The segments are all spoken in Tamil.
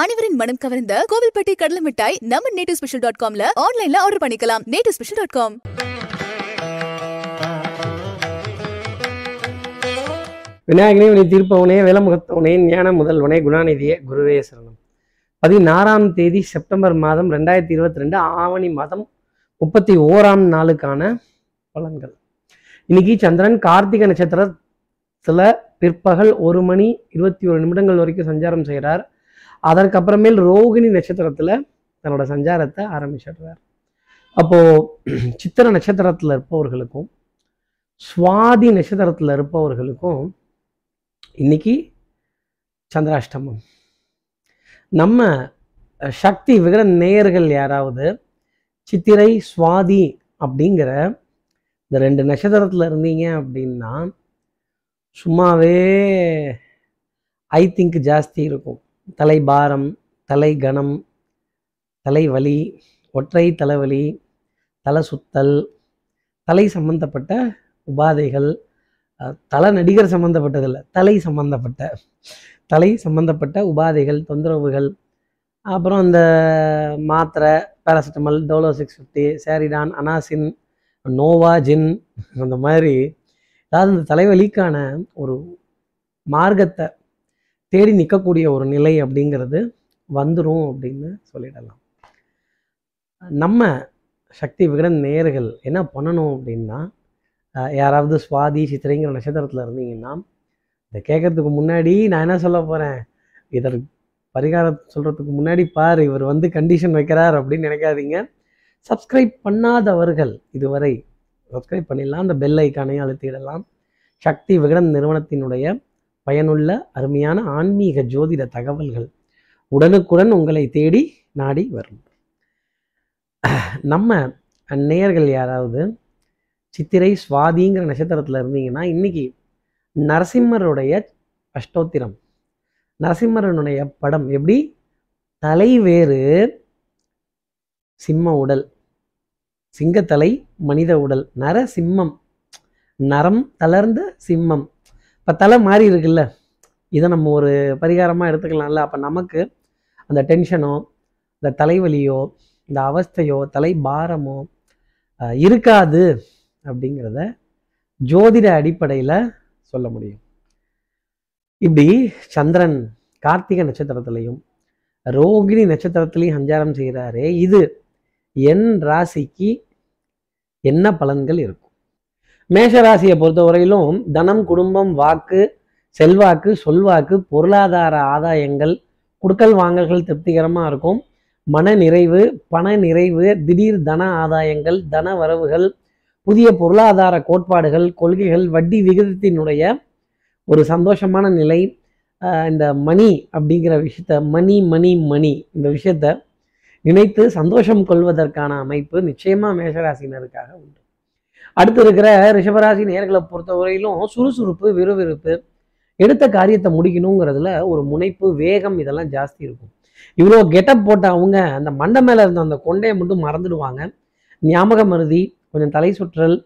அனைவரின் மனம் கவர்ந்த கோவில்பட்டி கடலை மிட்டாய் நம்ம நேட்டிவ் ஸ்பெஷல் டாட் காம்ல ஆன்லைன்ல ஆர்டர் பண்ணிக்கலாம். Native special dot com. விநாயகனே உனி தீர்ப்பவனே விலமுகத்தவனே ஞான முதல்வனே குணாநிதியே குருவே சரணம். பதினாறாம் தேதி செப்டம்பர் மாதம் ரெண்டாயிரத்தி இருபத்தி ரெண்டு ஆவணி மாதம் முப்பத்தி ஓராம் நாளுக்கான பலன்கள். இன்னைக்கு சந்திரன் கார்த்திகை நட்சத்திரத்துல பிற்பகல் ஒரு மணி இருபத்தி ஒரு நிமிடங்கள் வரைக்கும் சஞ்சாரம் செய்கிறார் அதற்கப்புறமேல் ரோகிணி நட்சத்திரத்தில் தன்னோட சஞ்சாரத்தை ஆரம்பிச்சிடுறார். அப்போது சித்திர நட்சத்திரத்தில் இருப்பவர்களுக்கும் சுவாதி நட்சத்திரத்தில் இருப்பவர்களுக்கும் இன்னைக்கு சந்திராஷ்டமம். நம்ம சக்தி விகட நேயர்கள் யாராவது சித்திரை சுவாதி அப்படிங்கிற இந்த ரெண்டு நட்சத்திரத்தில் இருந்தீங்க அப்படின்னா சும்மாவே ஐ திங்க் ஜாஸ்தி இருக்கும். தலை பாரம் தலை கனம் தலைவலி ஒற்றை தலைவலி தலை சுத்தல் தலை சம்பந்தப்பட்ட உபாதைகள் தலை நடிகர் சம்பந்தப்பட்டதில்ல தலை சம்பந்தப்பட்ட தலை சம்பந்தப்பட்ட உபாதைகள் தொந்தரவுகள் அப்புறம் இந்த மாத்திரை paracetamol Dolo six fifty Saridon Anacin Novalgin அந்த மாதிரி அதாவது இந்த தலைவலிக்கான ஒரு மார்க்கத்தை தேடி நிற்கக்கூடிய ஒரு நிலை அப்படிங்கிறது வந்துடும் அப்படின்னு சொல்லிடலாம். நம்ம சக்தி விகடன் நேர்கள் என்ன பண்ணணும் அப்படின்னா யாராவது சுவாதி சித்திரைங்கிற நட்சத்திரத்தில் இருந்தீங்கன்னா இதை கேட்கறதுக்கு முன்னாடி நான் என்ன சொல்ல போகிறேன் இதற்கு பரிகாரம் சொல்கிறதுக்கு முன்னாடி பார் இவர் வந்து கண்டிஷன் வைக்கிறார் அப்படின்னு நினைக்காதீங்க. சப்ஸ்கிரைப் பண்ணாதவர்கள் இதுவரை சப்ஸ்கிரைப் பண்ணிடலாம். அந்த பெல் ஐக்கானையும் அழுத்திடலாம். சக்தி விகடன் நிறுவனத்தினுடைய பயனுள்ள அருமையான ஆன்மீக ஜோதிட தகவல்கள் உடனுக்குடன் உங்களை தேடி நாடி வரும். நம்ம நேயர்கள் யாராவது சித்திரை சுவாதிங்கிற நட்சத்திரத்தில் இருந்தீங்கன்னா இன்னைக்கு நரசிம்மருடைய அஷ்டோத்திரம் நரசிம்மரனுடைய படம் எப்படி? தலைவேறு சிம்ம உடல் சிங்கத்தலை மனித உடல் நரசிம்மம் நரம் தளர்ந்த சிம்மம் இப்போ தலை மாறி இருக்குல்ல? இதை நம்ம ஒரு பரிகாரமாக எடுத்துக்கலாம்ல? அப்போ நமக்கு அந்த டென்ஷனோ இந்த தலைவலியோ இந்த அவஸ்தையோ தலை பாரமோ இருக்காது அப்படிங்கிறத ஜோதிட அடிப்படையில் சொல்ல முடியும். இப்படி சந்திரன் கார்த்திகை நட்சத்திரத்திலையும் ரோகிணி நட்சத்திரத்திலையும் சஞ்சாரம் செய்கிறாரே இது என் ராசிக்கு என்ன பலன்கள் இருக்கும்? மேஷராசியை பொறுத்தவரையிலும் தனம் குடும்பம் வாக்கு செல்வாக்கு சொல்வாக்கு பொருளாதார ஆதாயங்கள் குடுக்கல் வாங்கல்கள் திருப்திகரமாக இருக்கும். மன நிறைவு பண நிறைவு திடீர் தன ஆதாயங்கள் தன வரவுகள் புதிய பொருளாதார கோட்பாடுகள் கொள்கைகள் வட்டி விகிதத்தினுடைய ஒரு சந்தோஷமான நிலை இந்த மணி அப்படிங்கிற விஷயத்த மணி மணி மணி இந்த விஷயத்த நினைத்து சந்தோஷம் கொள்வதற்கான அமைப்பு நிச்சயமாக மேஷராசினருக்காக உண்டு. அடுத்து இருக்கிற ரிஷபராசி நேர்களை பொறுத்தவரையிலும் சுறுசுறுப்பு விறுவிறுப்பு எடுத்த காரியத்தை முடிக்கணுங்கிறதுல ஒரு முனைப்பு வேகம் இதெல்லாம் ஜாஸ்தி இருக்கும். இவ்வளோ கெட்டப் போட்ட அவங்க அந்த மண்டை மேலே இருந்த அந்த கொண்டையை மட்டும் மறந்துடுவாங்க. ஞாபக மருதி கொஞ்சம் தலை சுற்றல்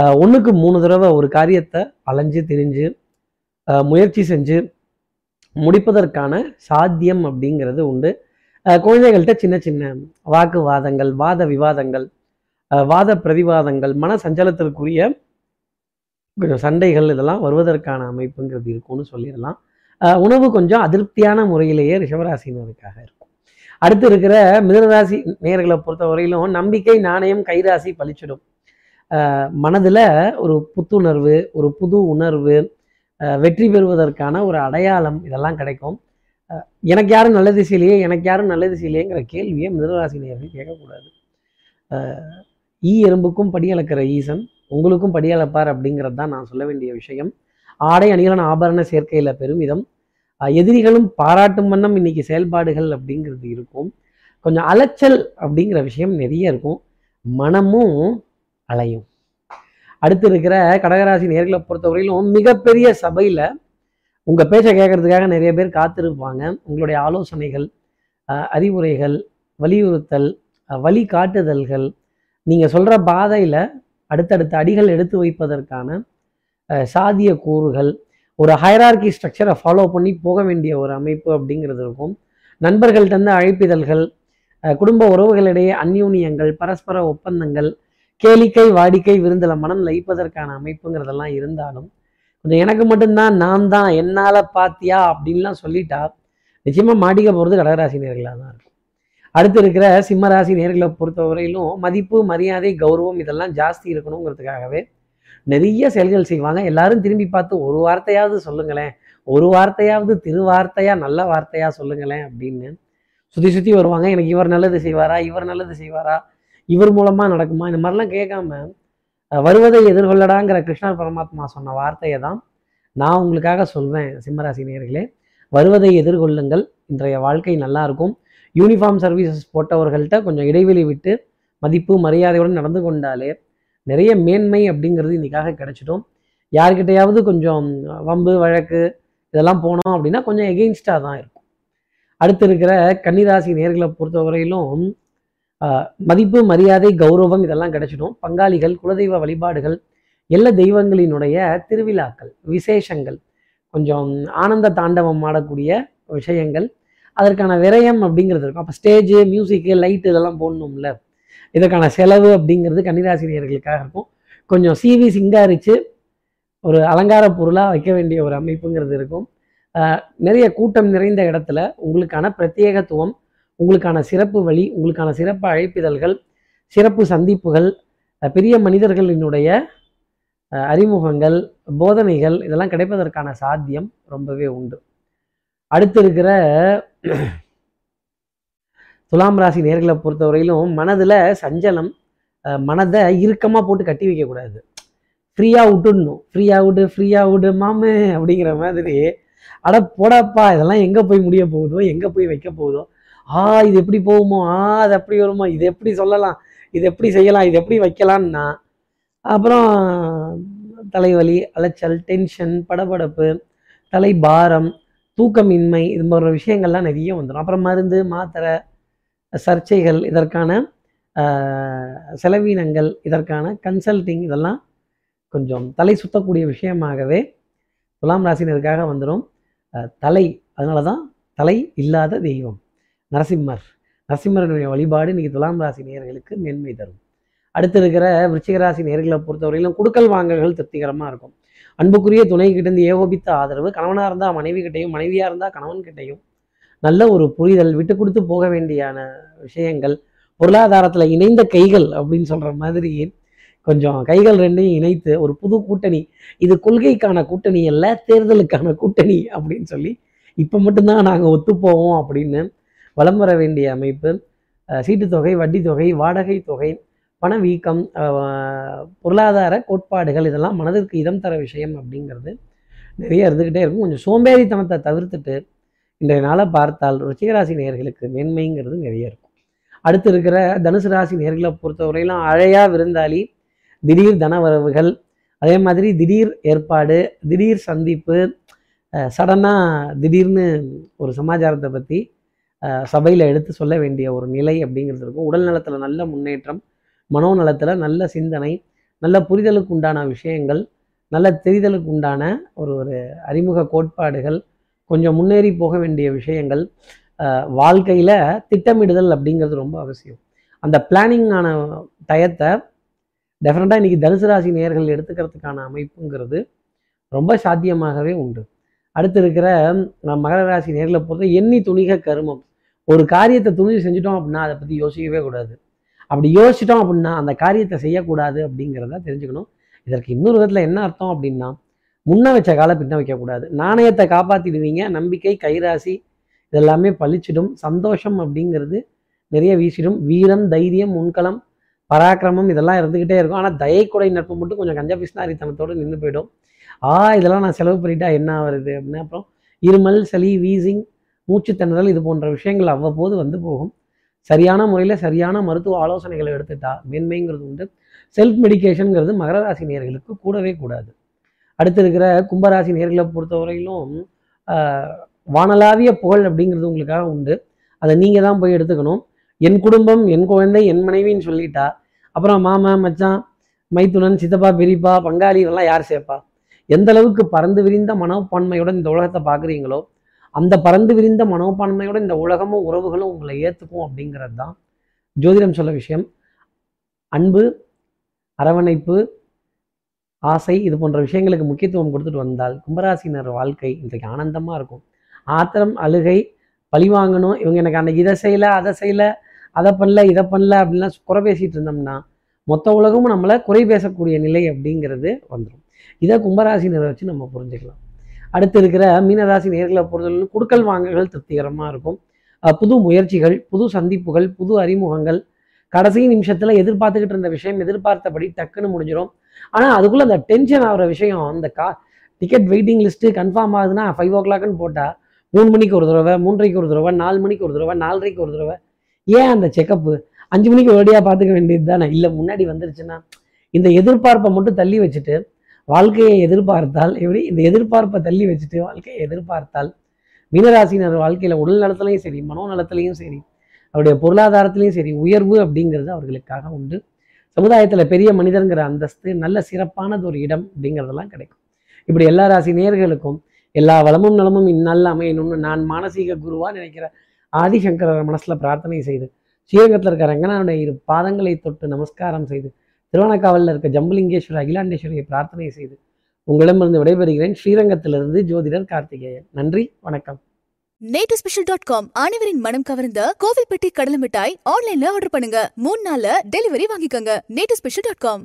ஆஹ் ஒண்ணுக்கு மூணு தடவை ஒரு காரியத்தை அலைஞ்சு திரிஞ்சு ஆஹ் முயற்சி செஞ்சு முடிப்பதற்கான சாத்தியம் அப்படிங்கிறது உண்டு. ஆஹ் குழந்தைகள்கிட்ட சின்ன சின்ன வாக்குவாதங்கள் வாத விவாதங்கள் வாத பிரதிவாதங்கள் மன சஞ்சலத்திற்குரிய கொஞ்சம் சண்டைகள் இதெல்லாம் வருவதற்கான அமைப்புங்கிறது இருக்கும்னு சொல்லிடலாம். உணவு கொஞ்சம் அதிருப்தியான முறையிலேயே ரிஷபராசினருக்காக இருக்கும். அடுத்து இருக்கிற மிதனராசி நேர்களை பொறுத்தவரையிலும் நம்பிக்கை நாணயம் கைராசி பளிச்சிடும் மனதில் ஒரு புத்துணர்வு ஒரு புது உணர்வு வெற்றி பெறுவதற்கான ஒரு அடையாளம் இதெல்லாம் கிடைக்கும். எனக்கு யாரும் நல்ல திசையிலேயே எனக்கு யாரும் நல்ல திசையிலேங்கிற கேள்வியை மிதனராசி நேர்கள் கேட்கக்கூடாது. ஈ எறும்புக்கும் படியளக்கிற ஈசன் உங்களுக்கும் படியளப்பார் அப்படிங்கிறது தான் நான் சொல்ல வேண்டிய விஷயம். ஆடை அணிகலன் ஆபரண சேர்க்கையில் பெருமிதம் எதிரிகளும் பாராட்டும் வண்ணம் இன்னைக்கு செயல்பாடுகள் அப்படிங்கிறது இருக்கும். கொஞ்சம் அலைச்சல் அப்படிங்கிற விஷயம் நிறைய இருக்கும். மனமும் அலையும். அடுத்து இருக்கிற கடகராசி நேர்களை பொறுத்தவரையிலும் மிகப்பெரிய சபையில் உங்கள் பேச்சை கேட்கறதுக்காக நிறைய பேர் காத்திருப்பாங்க. உங்களுடைய ஆலோசனைகள் அறிவுரைகள் வலியுறுத்தல் வழி வழிகாட்டுதல்கள் நீங்கள் சொல்கிற பாதையில் அடுத்தடுத்த அடிகள் எடுத்து வைப்பதற்கான சாதிய கூறுகள் ஒரு ஹைரார்கி ஸ்ட்ரக்சரை ஃபாலோ பண்ணி போக வேண்டிய ஒரு அமைப்பு அப்படிங்கிறது இருக்கும். நண்பர்கள் இருந்து அழைப்பிதழ்கள் குடும்ப உறவுகளிடையே அந்யூனியங்கள் பரஸ்பர ஒப்பந்தங்கள் கேளிக்கை வாடிக்கை விருந்தில் மனம் லயிப்பதற்கான அமைப்புங்கிறதெல்லாம் இருந்தாலும் கொஞ்சம் எனக்கு மட்டும்தான் நான் தான் என்னால் பாத்தியா அப்படின்லாம் சொல்லிட்டா நிச்சயமாக மாட்டிக்க போகிறது கடகராசினியர்களாக தான் இருக்கும். அடுத்து இருக்கிற சிம்மராசி நேர்களை பொறுத்தவரையிலும் மதிப்பு மரியாதை கௌரவம் இதெல்லாம் ஜாஸ்தி இருக்கணுங்கிறதுக்காகவே நிறைய செயல்கள் செய்வாங்க. எல்லாரும் திரும்பி பார்த்து ஒரு வார்த்தையாவது சொல்லுங்களேன். ஒரு வார்த்தையாவது திருவார்த்தையா நல்ல வார்த்தையா சொல்லுங்களேன் அப்படின்னு சுற்றி சுற்றி வருவாங்க. எனக்கு இவர் நல்லது செய்வாரா இவர் நல்லது செய்வாரா இவர் மூலமாக நடக்குமா இந்த மாதிரிலாம் கேட்காம வருவதை எதிர்கொள்ளடாங்கிற கிருஷ்ணர் பரமாத்மா சொன்ன வார்த்தையை தான் நான் உங்களுக்காக சொல்வேன் சிம்மராசி நேயர்களே வருவதை எதிர்கொள்ளுங்கள். இன்றைய வாழ்க்கை நல்லா இருக்கும். யூனிஃபார்ம் சர்வீசஸ் போட்டவர்கள்ட்ட கொஞ்சம் இடைவெளி விட்டு மதிப்பு மரியாதையுடன் நடந்து கொண்டாலே நிறைய மேன்மை அப்படிங்கிறது இன்னைக்காக கிடைச்சிடும். யார்கிட்டையாவது கொஞ்சம் வம்பு வழக்கு இதெல்லாம் போனோம் அப்படின்னா கொஞ்சம் எகெயின்ஸ்டாக தான் இருக்கும். அடுத்து இருக்கிற கன்னிராசி நேர்களை பொறுத்தவரையிலும் மதிப்பு மரியாதை கௌரவம் இதெல்லாம் கிடைச்சிடும். பங்காளிகள் குலதெய்வ வழிபாடுகள் எல்லா தெய்வங்களினுடைய திருவிழாக்கள் விசேஷங்கள் கொஞ்சம் ஆனந்த தாண்டவம் ஆடக்கூடிய விஷயங்கள் அதற்கான விரயம் அப்படிங்கிறது இருக்கும். அப்போ ஸ்டேஜு மியூசிக்கு லைட் இதெல்லாம் போடணும்ல. இதற்கான செலவு அப்படிங்கிறது கன்னிராசினியர்களுக்காக இருக்கும். கொஞ்சம் சிவி சிங்காரிச்சு ஒரு அலங்கார பொருளாக வைக்க வேண்டிய ஒரு அமைப்புங்கிறது இருக்கும். நிறைய கூட்டம் நிறைந்த இடத்துல உங்களுக்கான பிரத்யேகத்துவம் உங்களுக்கான சிறப்பு வழி உங்களுக்கான சிறப்பு அழைப்பிதழ்கள் சிறப்பு சந்திப்புகள் பெரிய மனிதர்களினுடைய அறிமுகங்கள் போதனைகள் இதெல்லாம் கிடைப்பதற்கான சாத்தியம் ரொம்பவே உண்டு. அடுத்து இருக்கிற துலாம் ராசி நேர்களை பொறுத்தவரையிலும் மனதில் சஞ்சலம் மனதை இறுக்கமாக போட்டு கட்டி வைக்கக்கூடாது ஃப்ரீயாக விட்டுடணும். ஃப்ரீயாக விடு ஃப்ரீயாக விடு மாமே அப்படிங்கிற மாதிரி. அட போடாப்பா இதெல்லாம் எங்கே போய் முடிய போகுதோ எங்கே போய் வைக்க போகுதோ? ஆ இது எப்படி போகுமோ? ஆ அது அப்படி வருமோ? இது எப்படி சொல்லலாம்? இது எப்படி செய்யலாம்? இது எப்படி வைக்கலான்னா அப்புறம் தலைவலி அலைச்சல் டென்ஷன் படபடப்பு தலைபாரம் தூக்கமின்மை இது போன்ற விஷயங்கள்லாம் நிறைய வந்துடும் அப்புறம் மருந்து மாத்திரை சர்ச்சைகள் இதற்கான செலவீனங்கள் இதற்கான கன்சல்டிங் இதெல்லாம் கொஞ்சம் தலை சுத்தக்கூடிய விஷயமாகவே துலாம் ராசினருக்காக வந்துடும் தலை அதனால தான் தலை இல்லாத தெய்வம் நரசிம்மர். நரசிம்மரனுடைய வழிபாடு இன்னைக்கு துலாம் ராசி நேர்களுக்கு மேன்மை தரும். அடுத்து இருக்கிற விருச்சிக ராசி நேர்களை பொறுத்தவரையிலும் குடுக்கல் வாங்கல்கள் திருப்திகரமாக இருக்கும். அன்புக்குரிய துணை கிட்டேருந்து ஏகோபித்த ஆதரவு. கணவனாக இருந்தால் மனைவி கிட்டையும் மனைவியாக இருந்தால் கணவன் கிட்டையும் நல்ல ஒரு புரிதல் விட்டு கொடுத்து போக வேண்டியான விஷயங்கள் பொருளாதாரத்தில் இணைந்த கைகள் அப்படின்னு சொல்கிற மாதிரி கொஞ்சம் கைகள் ரெண்டையும் இணைத்து ஒரு புது கூட்டணி இது கொள்கைக்கான கூட்டணி அல்ல தேர்தலுக்கான கூட்டணி அப்படின்னு சொல்லி இப்போ மட்டும்தான் நாங்கள் ஒத்துப்போவோம் அப்படின்னு வலம் வர வேண்டிய அமைப்பு சீட்டுத்தொகை தொகை வட்டி தொகை வாடகை தொகை பணவீக்கம் பொருளாதார கோட்பாடுகள் இதெல்லாம் மனதிற்கு இதம் தர விஷயம் அப்படிங்கிறது நிறைய இருந்துக்கிட்டே இருக்கும். கொஞ்சம் சோம்பேறித்தனத்தை தவிர்த்துட்டு இன்றைய நாளை பார்த்தால் ருச்சிகராசி நேர்களுக்கு மேன்மைங்கிறது நிறைய இருக்கும். அடுத்து இருக்கிற தனுசு ராசி நேர்களை பொறுத்தவரையிலும் அழையா விருந்தாளி திடீர் தனவரவுகள் அதே மாதிரி திடீர் ஏற்பாடு திடீர் சந்திப்பு சடனாக திடீர்னு ஒரு சமாச்சாரத்தை பற்றி சபையில் எடுத்து சொல்ல வேண்டிய ஒரு நிலை அப்படிங்கிறது இருக்கும். உடல் நலத்தில் நல்ல முன்னேற்றம் மனோநலத்தில் நல்ல சிந்தனை நல்ல புரிதலுக்கு உண்டான விஷயங்கள் நல்ல தெரிதலுக்கு உண்டான ஒரு ஒரு அறிமுக கோட்பாடுகள் கொஞ்சம் முன்னேறி போக வேண்டிய விஷயங்கள் வாழ்க்கையில் திட்டமிடுதல் அப்படிங்கிறது ரொம்ப அவசியம். அந்த பிளானிங்கான டயத்தை டெஃபினட்டாக இன்றைக்கி தனுசு ராசி நேர்கள் எடுத்துக்கிறதுக்கான அமைப்புங்கிறது ரொம்ப சாத்தியமாகவே உண்டு. அடுத்து இருக்கிற மகர ராசி நேர்களை பொறுத்த எண்ணி துணிக கருமம். ஒரு காரியத்தை துணிஞ்சு செஞ்சுட்டோம் அப்படின்னா அதை பற்றி யோசிக்கவே கூடாது. அப்படி யோசிச்சிட்டோம் அப்படின்னா அந்த காரியத்தை செய்யக்கூடாது அப்படிங்கிறத தெரிஞ்சுக்கணும். இதற்கு இன்னொரு விதத்தில் என்ன அர்த்தம் அப்படின்னா முன்ன வச்ச காலை பின்ன வைக்கக்கூடாது. நாணயத்தை காப்பாற்றிடுவீங்க நம்பிக்கை கைராசி இதெல்லாமே பளிச்சிடும் சந்தோஷம் அப்படிங்கிறது நிறைய வீசிடும். வீரம் தைரியம் முன்களம் பராக்கிரமம் இதெல்லாம் இருந்துக்கிட்டே இருக்கும். ஆனால் தயக்குடை நட்பு மட்டும் கொஞ்சம் கஞ்ச பிஸ்னாரித்தனத்தோடு நின்று போயிடும். ஆ இதெல்லாம் நான் செலவு பண்ணிட்டா என்ன வருது அப்படின்னு அப்புறம் இருமல் சளி வீசிங் மூச்சுத்திணறல் இது போன்ற விஷயங்கள் அவ்வப்போது வந்து போகும். சரியான முறையில் சரியான மருத்துவ ஆலோசனைகளை எடுத்துட்டா மேன்மைங்கிறது உண்டு. செல்ஃப் மெடிக்கேஷனுங்கிறது மகராசி நேர்களுக்கு கூடவே கூடாது. அடுத்து இருக்கிற கும்பராசி நேர்களை பொறுத்தவரையிலும் வானலாவிய புகழ் அப்படிங்கிறது உங்களுக்காக உண்டு. அதை நீங்கள் தான் போய் எடுத்துக்கணும். என் குடும்பம் என் குழந்தை என் மனைவின்னு சொல்லிட்டா அப்புறம் மாமா மச்சான் மைத்துனன் சித்தப்பா பெரியப்பா பங்காளி இதெல்லாம் யார் சேர்ப்பா? எந்த அளவுக்கு பறந்து விரிந்த மனப்பான்மையுடன் இந்த உலகத்தை பார்க்குறீங்களோ அந்த பறந்து விரிந்த மனோபான்மையோட இந்த உலகமும் உறவுகளும் உங்களை ஏற்றுக்கும் அப்படிங்கிறது தான் ஜோதிடம் சொல்ல விஷயம். அன்பு அரவணைப்பு ஆசை இது போன்ற விஷயங்களுக்கு முக்கியத்துவம் கொடுத்துட்டு வந்தால் கும்பராசினர் வாழ்க்கை இன்றைக்கு ஆனந்தமாக இருக்கும். ஆத்திரம் அழுகை பழி வாங்கணும். இவங்க எனக்கு அன்னைக்கு இதை செய்யலை அதை செய்யலை அதை பண்ணல இதை பண்ணல அப்படின்லாம் குறை பேசிகிட்டு இருந்தோம்னா மொத்த உலகமும் நம்மளை குறை பேசக்கூடிய நிலை அப்படிங்கிறது வந்துடும் இதை கும்பராசினரை வச்சு நம்ம புரிஞ்சுக்கலாம். அடுத்து இருக்கிற மீனராசி நேர்களை பொறுத்தவரை குடுக்கல் வாங்கல்கள் திருப்திகரமாக இருக்கும். புது முயற்சிகள் புது சந்திப்புகள் புது அறிமுகங்கள். கடைசி நிமிஷத்தில் எதிர்பார்த்துக்கிட்டு இருந்த விஷயம் எதிர்பார்த்தபடி டக்குன்னு முடிஞ்சிடும் ஆனால் அதுக்குள்ளே அந்த டென்ஷன் ஆகிற விஷயம் அந்த கா டிக்கெட் வெயிட்டிங் லிஸ்ட்டு கன்ஃபார்ம் ஆகுதுன்னா ஃபைவ் ஓ கிளாக்னு போட்டால் மூணு மணிக்கு ஒரு தடவை மூன்றரைக்கு ஒரு தடவை நாலு மணிக்கு ஒரு தடவை நாலரைக்கு ஒரு தடவை. ஏன் அந்த செக்கப்பு அஞ்சு மணிக்கு ஒரடியாக பார்த்துக்க வேண்டியது தானே இல்லை முன்னாடி வந்துருச்சுன்னா இந்த எதிர்பார்ப்பை மட்டும் தள்ளி வச்சுட்டு வாழ்க்கையை எதிர்பார்த்தால் எப்படி? இந்த எதிர்பார்ப்பை தள்ளி வச்சுட்டு வாழ்க்கையை எதிர்பார்த்தால் மீனராசினர் வாழ்க்கையில் உடல் நலத்துலையும் சரி மனோ நலத்துலையும் சரி அவருடைய பொருளாதாரத்திலையும் சரி உயர்வு அப்படிங்கிறது அவர்களுக்காக உண்டு. சமுதாயத்தில் பெரிய மனிதருங்கிற அந்தஸ்து நல்ல சிறப்பானது ஒரு இடம் அப்படிங்கிறதெல்லாம் கிடைக்கும். இப்படி எல்லா ராசி நேர்களுக்கும் எல்லா வளமும் நலமும் இந்நாளில் அமையணும்னு நான் மானசீக குருவாக நினைக்கிற ஆதிசங்கரர் மனசில் பிரார்த்தனை செய்து ஸ்ரீரங்கத்தில் இருக்கிற ரங்கனாருடைய இரு பாதங்களை தொட்டு நமஸ்காரம் செய்து திருவண்ணாக்காவலில் இருக்க ஜம்புலிங்கேஸ்வரர் அகிலாண்டேஸ்வரியை பிரார்த்தனை செய்து உங்களிடமிருந்து விடைபெறுகிறேன். ஸ்ரீரங்கத்திலிருந்து ஜோதிடர் கார்த்திகேயன். நன்றி வணக்கம். நேட்டு ஸ்பெஷல் டாட் காம் அனைவரின் மனம் கவர்ந்த கோவில்பட்டி கடலை மிட்டாய் ஆன்லைன்ல ஆர்டர் பண்ணுங்க. மூணு நாள்ல டெலிவரி வாங்கிக்கோங்க. Native special dot com